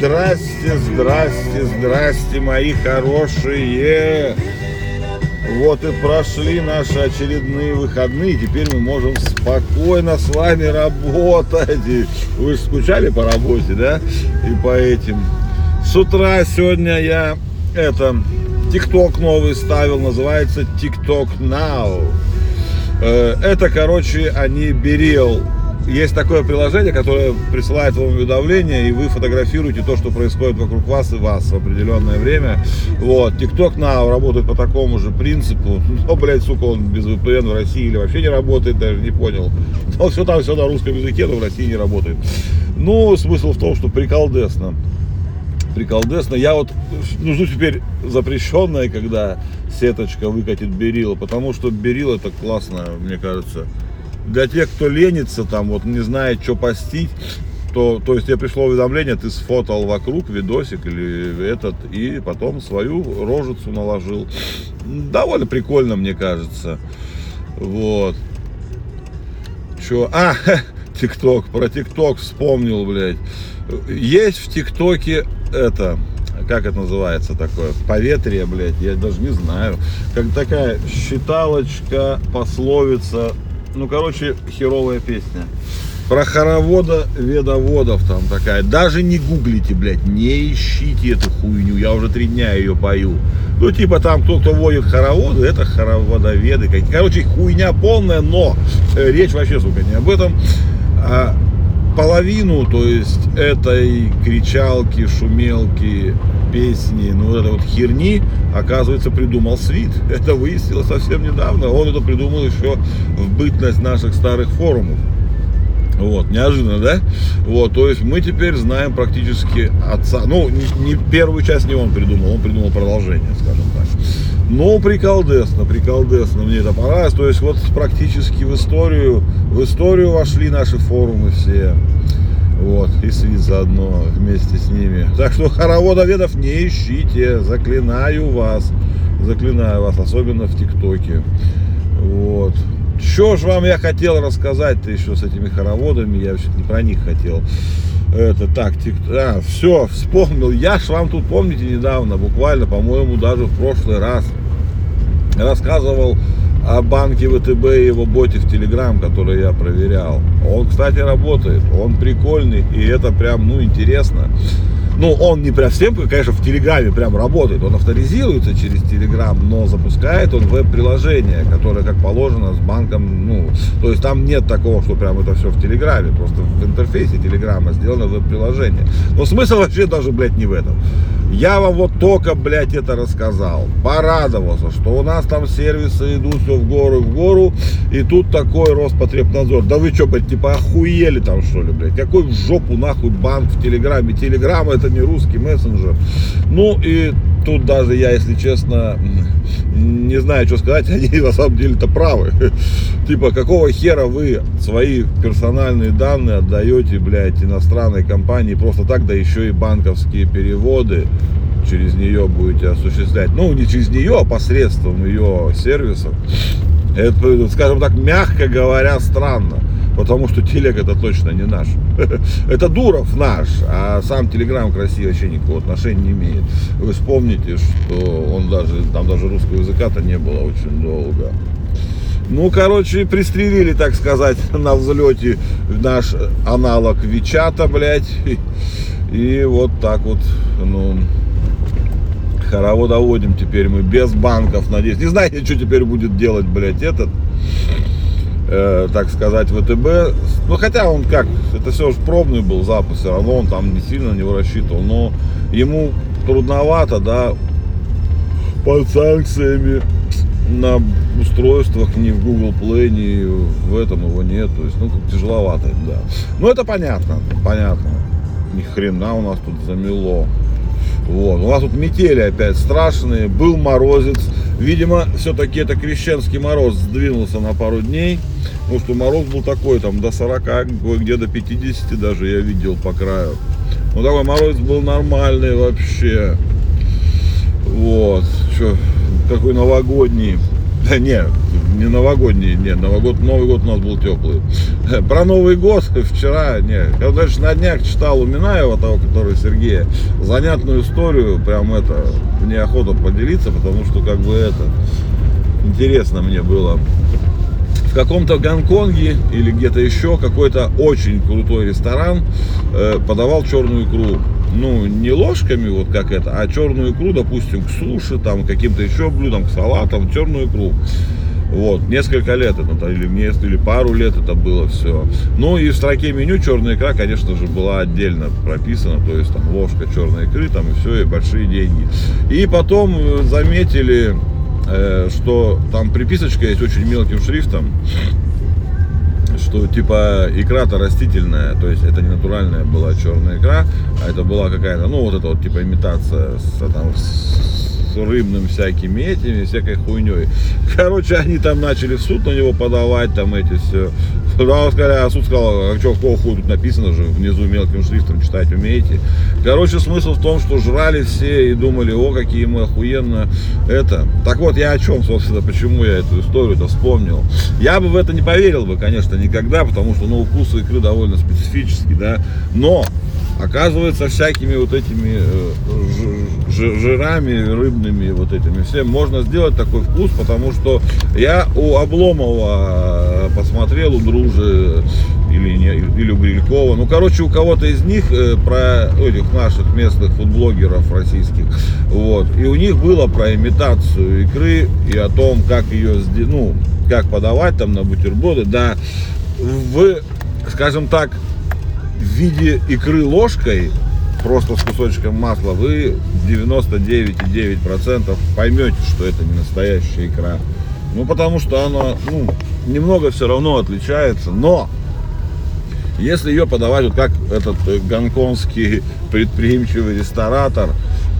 Здрасте, здрасте, здрасте, мои хорошие. Вот и прошли наши очередные выходные. Теперь мы можем спокойно с вами работать. Вы скучали по работе, да? И по этим. С утра сегодня я это ТикТок новый ставил, называется TikTok Now. Э, это, короче, они берел есть такое приложение, которое присылает вам уведомления, и вы фотографируете то, что происходит вокруг вас и вас в определенное время. Вот. TikTok Now работает по такому же принципу. Ну, блядь, сука, он без VPN в России или вообще не работает, даже не понял. Но все там все на русском языке, но в России не работает. Ну, смысл в том, что приколдесно. Приколдесно. Я вот ну, теперь запрещенное, когда сеточка выкатит берила, потому что берил это классно, мне кажется для тех, кто ленится, там, вот не знает, что постить, то, то есть тебе пришло уведомление, ты сфотал вокруг видосик или этот, и потом свою рожицу наложил. Довольно прикольно, мне кажется. Вот. Че? А, ТикТок, про ТикТок вспомнил, блядь. Есть в ТикТоке это, как это называется такое, поветрие, блядь, я даже не знаю. Как такая считалочка, пословица, ну, короче, херовая песня. Про хоровода ведоводов там такая. Даже не гуглите, блядь, не ищите эту хуйню. Я уже три дня ее пою. Ну, типа там кто, кто водит хороводы, это хороводоведы. Короче, хуйня полная, но э, речь вообще, сука, не об этом. А половину, то есть этой кричалки, шумелки, песни, ну вот этой вот херни, оказывается, придумал Свит. Это выяснилось совсем недавно. Он это придумал еще в бытность наших старых форумов. Вот, неожиданно, да? Вот, то есть мы теперь знаем практически отца. Ну, не, не первую часть не он придумал, он придумал продолжение, скажем так. Но приколдесно, приколдесно, мне это понравилось. То есть вот практически в историю, в историю вошли наши форумы все. Вот, и свит заодно вместе с ними. Так что хороводоведов не ищите, заклинаю вас. Заклинаю вас, особенно в ТикТоке. Вот. Что ж вам я хотел рассказать-то еще с этими хороводами, я вообще не про них хотел. Это так, тик, а, все, вспомнил. Я ж вам тут, помните, недавно, буквально, по-моему, даже в прошлый раз рассказывал о банке ВТБ и его боте в Телеграм, который я проверял. Он, кстати, работает, он прикольный, и это прям, ну, интересно. Ну, он не прям всем, конечно, в Телеграме прям работает, он авторизируется через Телеграм, но запускает он веб-приложение, которое, как положено, с банком, ну, то есть там нет такого, что прям это все в Телеграме, просто в интерфейсе Телеграма сделано веб-приложение. Но смысл вообще даже, блядь, не в этом. Я вам вот только, блядь, это рассказал. Порадовался, что у нас там сервисы идут все в гору, в гору. И тут такой Роспотребнадзор. Да вы что, блядь, типа охуели там, что ли, блядь? Какой в жопу нахуй банк в Телеграме? Телеграм это не русский мессенджер. Ну и тут даже я, если честно, не знаю, что сказать, они на самом деле-то правы. Типа, какого хера вы свои персональные данные отдаете, блядь, иностранной компании просто так, да еще и банковские переводы через нее будете осуществлять. Ну, не через нее, а посредством ее сервисов. Это, скажем так, мягко говоря, странно. Потому что телег это точно не наш. Это Дуров наш, а сам Телеграм к России вообще никакого отношения не имеет. Вы вспомните, что он даже, там даже русского языка-то не было очень долго. Ну, короче, пристрелили, так сказать, на взлете наш аналог Вичата, блядь. И вот так вот, ну, хороводоводим теперь мы без банков, надеюсь. Не знаете, что теперь будет делать, блядь, этот э, так сказать, ВТБ. Ну, хотя он как, это все же пробный был запуск, все равно он там не сильно на него рассчитывал. Но ему трудновато, да, под санкциями на устройствах ни в Google Play, ни в этом его нет. То есть, ну, как тяжеловато, да. Ну, это понятно, понятно. Ни хрена у нас тут замело. Вот. У нас тут метели опять страшные. Был морозец. Видимо, все-таки это крещенский мороз сдвинулся на пару дней. Потому что мороз был такой, там до 40, где до 50 даже я видел по краю. Ну такой мороз был нормальный вообще. Вот. Что, какой новогодний. Да нет, не новогодний, нет, Новый год, Новый год у нас был теплый. Про Новый год вчера, не, я даже на днях читал у Минаева, того, который Сергея, занятную историю, прям это, мне охота поделиться, потому что как бы это, интересно мне было. В каком-то Гонконге или где-то еще какой-то очень крутой ресторан э, подавал черную икру ну, не ложками, вот как это, а черную икру, допустим, к суши, там, каким-то еще блюдам, к салатам, черную икру. Вот, несколько лет это, или, или пару лет это было все. Ну и в строке меню черная икра, конечно же, была отдельно прописана, то есть там ложка черной икры, там и все, и большие деньги. И потом э, заметили, э, что там приписочка есть очень мелким шрифтом, что типа икра-то растительная, то есть это не натуральная была черная икра, а это была какая-то, ну вот это вот типа имитация с, там, с рыбным всякими этими, всякой хуйней. Короче, они там начали в суд на него подавать, там эти все Туда сказали, а суд сказал, а что, какого хуя тут написано же, внизу мелким шрифтом читать умеете. Короче, смысл в том, что жрали все и думали, о, какие мы охуенно это. Так вот, я о чем, собственно, почему я эту историю-то вспомнил. Я бы в это не поверил бы, конечно, никогда, потому что, ну, вкус икры довольно специфический, да. Но оказывается, всякими вот этими э, жирами рыбными вот этими всем можно сделать такой вкус, потому что я у Обломова э, посмотрел, у Дружи или, не, или у Грилькова, ну, короче, у кого-то из них, э, про этих наших местных фудблогеров российских, вот, и у них было про имитацию икры и о том, как ее, ну, как подавать там на бутерброды, да, в, скажем так, в виде икры ложкой, просто с кусочком масла, вы 99,9% поймете, что это не настоящая икра. Ну, потому что она, ну, немного все равно отличается, но если ее подавать, вот как этот гонконгский предприимчивый ресторатор,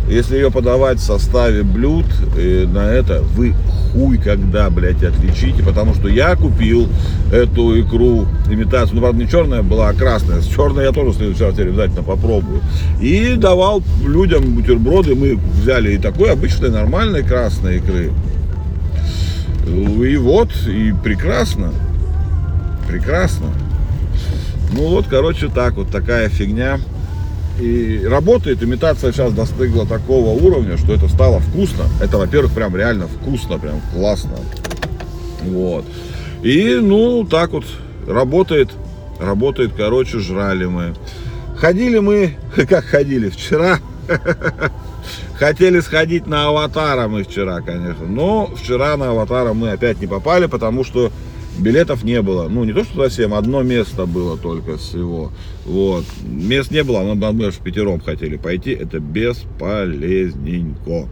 если ее подавать в составе блюд, э, на это вы хуй когда, блядь, отличите, потому что я купил эту икру, имитацию, ну, правда, не черная была, а красная. С черной я тоже следующий раз обязательно попробую. И давал людям бутерброды, мы взяли и такой обычной, нормальной красной икры. И вот, и прекрасно, прекрасно. Ну вот, короче, так вот, такая фигня. И работает, имитация сейчас достигла такого уровня, что это стало вкусно. Это, во-первых, прям реально вкусно, прям классно. Вот. И, ну, так вот, работает, работает, короче, жрали мы. Ходили мы, как ходили, вчера. Хотели сходить на аватара мы вчера, конечно. Но вчера на аватара мы опять не попали, потому что билетов не было. Ну, не то, что совсем, одно место было только всего. Вот. Мест не было, мы, мы же пятером хотели пойти. Это бесполезненько.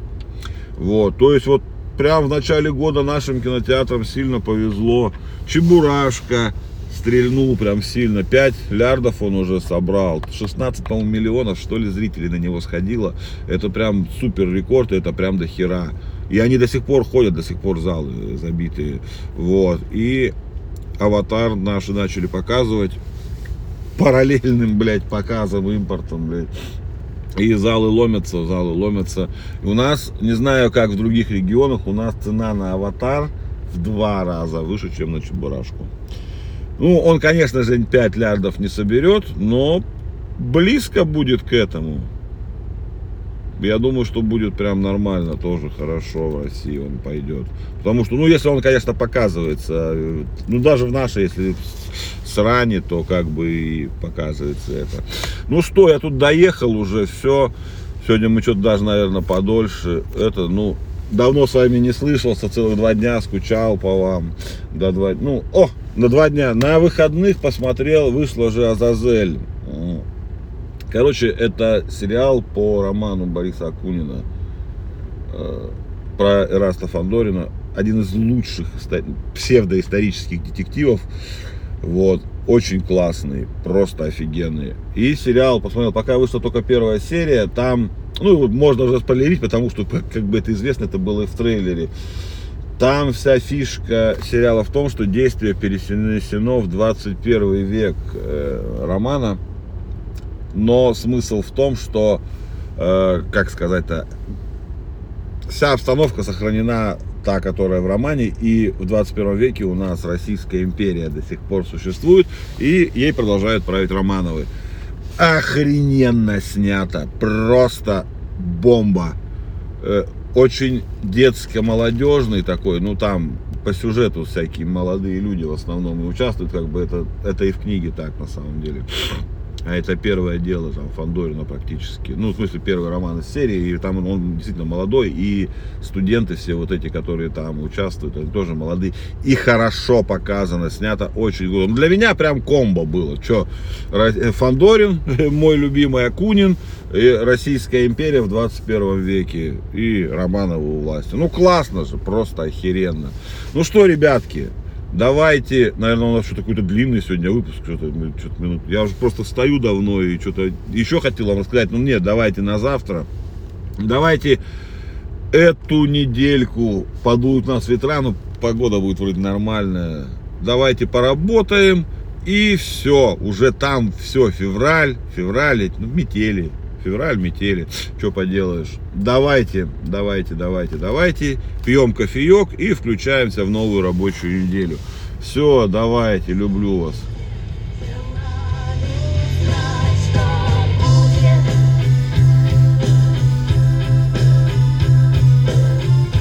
Вот. То есть, вот прям в начале года нашим кинотеатрам сильно повезло. Чебурашка стрельнул прям сильно. 5 лярдов он уже собрал. 16, по-моему, миллионов, что ли, зрителей на него сходило. Это прям супер рекорд, это прям до хера. И они до сих пор ходят, до сих пор залы забитые. Вот. И аватар наши начали показывать параллельным, блядь, показом, импортом, блядь. И залы ломятся, залы ломятся. У нас, не знаю, как в других регионах, у нас цена на аватар в два раза выше, чем на Чебурашку. Ну, он, конечно же, 5 лярдов не соберет, но близко будет к этому. Я думаю, что будет прям нормально, тоже хорошо в России он пойдет. Потому что, ну, если он, конечно, показывается, ну, даже в нашей, если сране, то как бы и показывается это. Ну что, я тут доехал уже, все. Сегодня мы что-то даже, наверное, подольше. Это, ну, давно с вами не слышался, целых два дня скучал по вам. До два, ну, о, на два дня. На выходных посмотрел, вышла же Азазель. Короче, это сериал по роману Бориса Акунина э, про Эраста Фандорина. Один из лучших псевдоисторических детективов. Вот. Очень классный, просто офигенный. И сериал, посмотрел, пока вышла только первая серия, там, ну, можно уже спойлерить, потому что, как бы это известно, это было и в трейлере. Там вся фишка сериала в том, что действие перенесено в 21 век э, романа но смысл в том, что, э, как сказать-то, вся обстановка сохранена та, которая в романе, и в 21 веке у нас Российская империя до сих пор существует, и ей продолжают править Романовы. Охрененно снято, просто бомба. Очень детско-молодежный такой, ну там по сюжету всякие молодые люди в основном и участвуют, как бы это, это и в книге так на самом деле. А это первое дело там Фандорина практически. Ну, в смысле, первый роман из серии. И там он, действительно молодой. И студенты все вот эти, которые там участвуют, они тоже молодые. И хорошо показано, снято очень. Для меня прям комбо было. Че, Фандорин, мой любимый Акунин, и Российская империя в 21 веке и Романовы у власти. Ну, классно же, просто охеренно. Ну что, ребятки, Давайте, наверное, у нас что-то какой-то длинный сегодня выпуск, что-то, что минут. Я уже просто стою давно и что-то еще хотел вам рассказать, но нет, давайте на завтра. Давайте эту недельку подуют нас ветра, но погода будет вроде нормальная. Давайте поработаем и все, уже там все, февраль, февраль, ну, метели, февраль, метели, что поделаешь. Давайте, давайте, давайте, давайте, пьем кофеек и включаемся в новую рабочую неделю. Все, давайте, люблю вас.